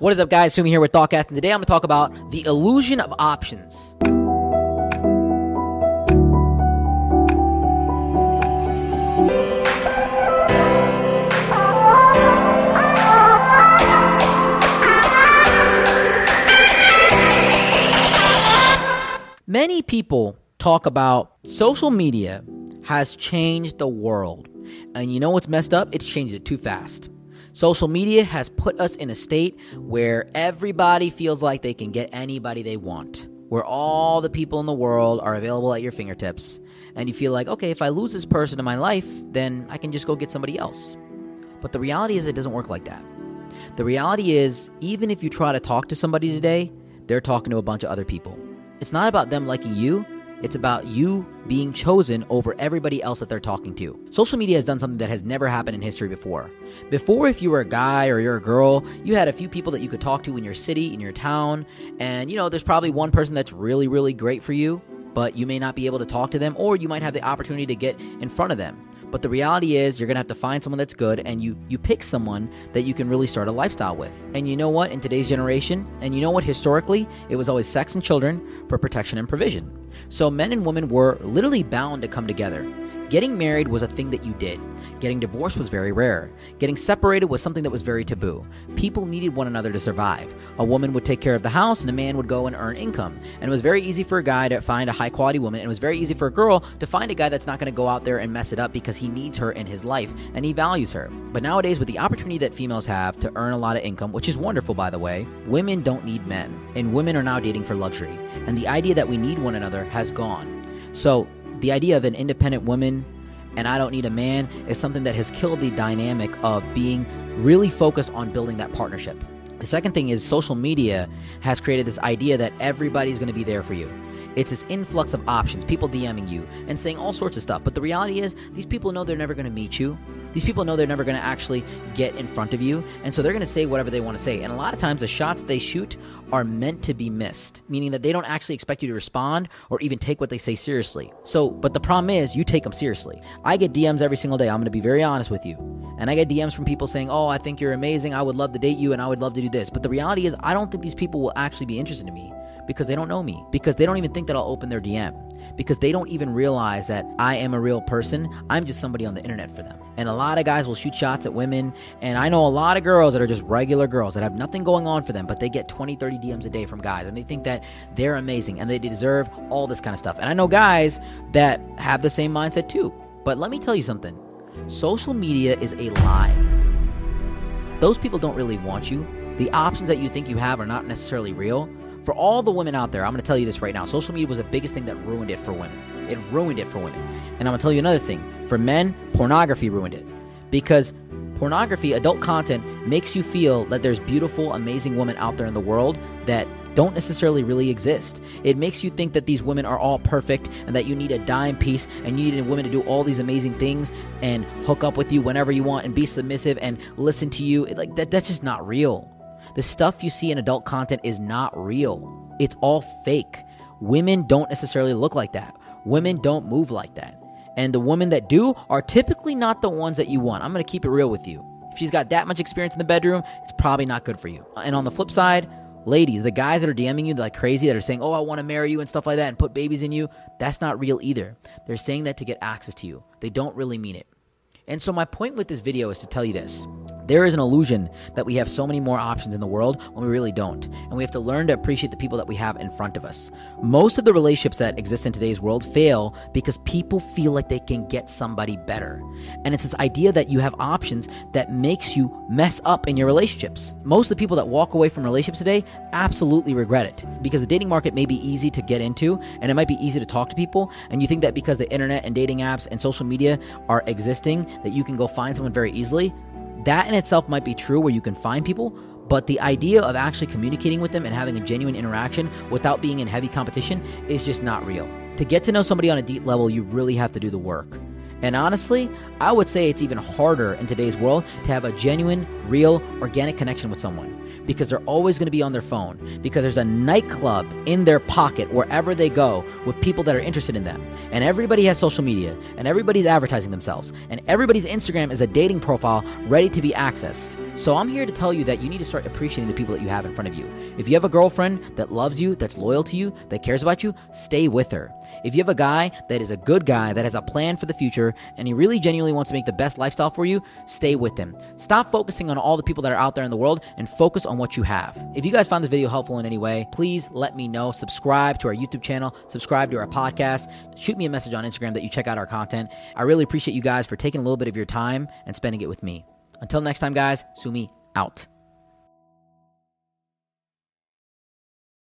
What is up, guys? Sumi here with Thoughtcast, and today I'm going to talk about the illusion of options. Many people talk about social media has changed the world. And you know what's messed up? It's changed it too fast. Social media has put us in a state where everybody feels like they can get anybody they want, where all the people in the world are available at your fingertips, and you feel like, okay, if I lose this person in my life, then I can just go get somebody else. But the reality is, it doesn't work like that. The reality is, even if you try to talk to somebody today, they're talking to a bunch of other people. It's not about them liking you, it's about you being chosen over everybody else that they're talking to. Social media has done something that has never happened in history before. Before, if you were a guy or you're a girl, you had a few people that you could talk to in your city, in your town, and you know, there's probably one person that's really, really great for you, but you may not be able to talk to them, or you might have the opportunity to get in front of them. But the reality is you're going to have to find someone that's good and you you pick someone that you can really start a lifestyle with. And you know what in today's generation, and you know what historically, it was always sex and children for protection and provision. So men and women were literally bound to come together. Getting married was a thing that you did. Getting divorced was very rare. Getting separated was something that was very taboo. People needed one another to survive. A woman would take care of the house and a man would go and earn income. And it was very easy for a guy to find a high quality woman. And it was very easy for a girl to find a guy that's not going to go out there and mess it up because he needs her in his life and he values her. But nowadays, with the opportunity that females have to earn a lot of income, which is wonderful by the way, women don't need men. And women are now dating for luxury. And the idea that we need one another has gone. So, the idea of an independent woman and I don't need a man is something that has killed the dynamic of being really focused on building that partnership. The second thing is social media has created this idea that everybody's going to be there for you. It's this influx of options, people DMing you and saying all sorts of stuff. But the reality is, these people know they're never going to meet you. These people know they're never going to actually get in front of you. And so they're going to say whatever they want to say. And a lot of times, the shots they shoot are meant to be missed, meaning that they don't actually expect you to respond or even take what they say seriously. So, but the problem is, you take them seriously. I get DMs every single day. I'm going to be very honest with you. And I get DMs from people saying, Oh, I think you're amazing. I would love to date you and I would love to do this. But the reality is, I don't think these people will actually be interested in me because they don't know me, because they don't even think that I'll open their DM, because they don't even realize that I am a real person. I'm just somebody on the internet for them. And a lot of guys will shoot shots at women, and I know a lot of girls that are just regular girls that have nothing going on for them, but they get 20, 30 DMs a day from guys, and they think that they're amazing and they deserve all this kind of stuff. And I know guys that have the same mindset too. But let me tell you something social media is a lie. Those people don't really want you. The options that you think you have are not necessarily real. For all the women out there, I'm going to tell you this right now. Social media was the biggest thing that ruined it for women. It ruined it for women. And I'm going to tell you another thing. For men, pornography ruined it. Because pornography, adult content, makes you feel that there's beautiful, amazing women out there in the world that don't necessarily really exist. It makes you think that these women are all perfect and that you need a dime piece and you need a woman to do all these amazing things and hook up with you whenever you want and be submissive and listen to you. Like that that's just not real. The stuff you see in adult content is not real. It's all fake. Women don't necessarily look like that. Women don't move like that. And the women that do are typically not the ones that you want. I'm going to keep it real with you. If she's got that much experience in the bedroom, it's probably not good for you. And on the flip side, ladies, the guys that are DMing you like crazy, that are saying, oh, I want to marry you and stuff like that and put babies in you, that's not real either. They're saying that to get access to you. They don't really mean it. And so, my point with this video is to tell you this there is an illusion that we have so many more options in the world when we really don't. And we have to learn to appreciate the people that we have in front of us. Most of the relationships that exist in today's world fail because people feel like they can get somebody better. And it's this idea that you have options that makes you mess up in your relationships. Most of the people that walk away from relationships today absolutely regret it because the dating market may be easy to get into and it might be easy to talk to people. And you think that because the internet and dating apps and social media are existing, that you can go find someone very easily. That in itself might be true where you can find people, but the idea of actually communicating with them and having a genuine interaction without being in heavy competition is just not real. To get to know somebody on a deep level, you really have to do the work. And honestly, I would say it's even harder in today's world to have a genuine, real, organic connection with someone because they're always going to be on their phone because there's a nightclub in their pocket wherever they go with people that are interested in them. And everybody has social media and everybody's advertising themselves and everybody's Instagram is a dating profile ready to be accessed. So I'm here to tell you that you need to start appreciating the people that you have in front of you. If you have a girlfriend that loves you, that's loyal to you, that cares about you, stay with her. If you have a guy that is a good guy, that has a plan for the future, and he really genuinely wants to make the best lifestyle for you, stay with him. Stop focusing on all the people that are out there in the world and focus on what you have. If you guys found this video helpful in any way, please let me know. Subscribe to our YouTube channel, subscribe to our podcast, shoot me a message on Instagram that you check out our content. I really appreciate you guys for taking a little bit of your time and spending it with me. Until next time, guys, Sumi out.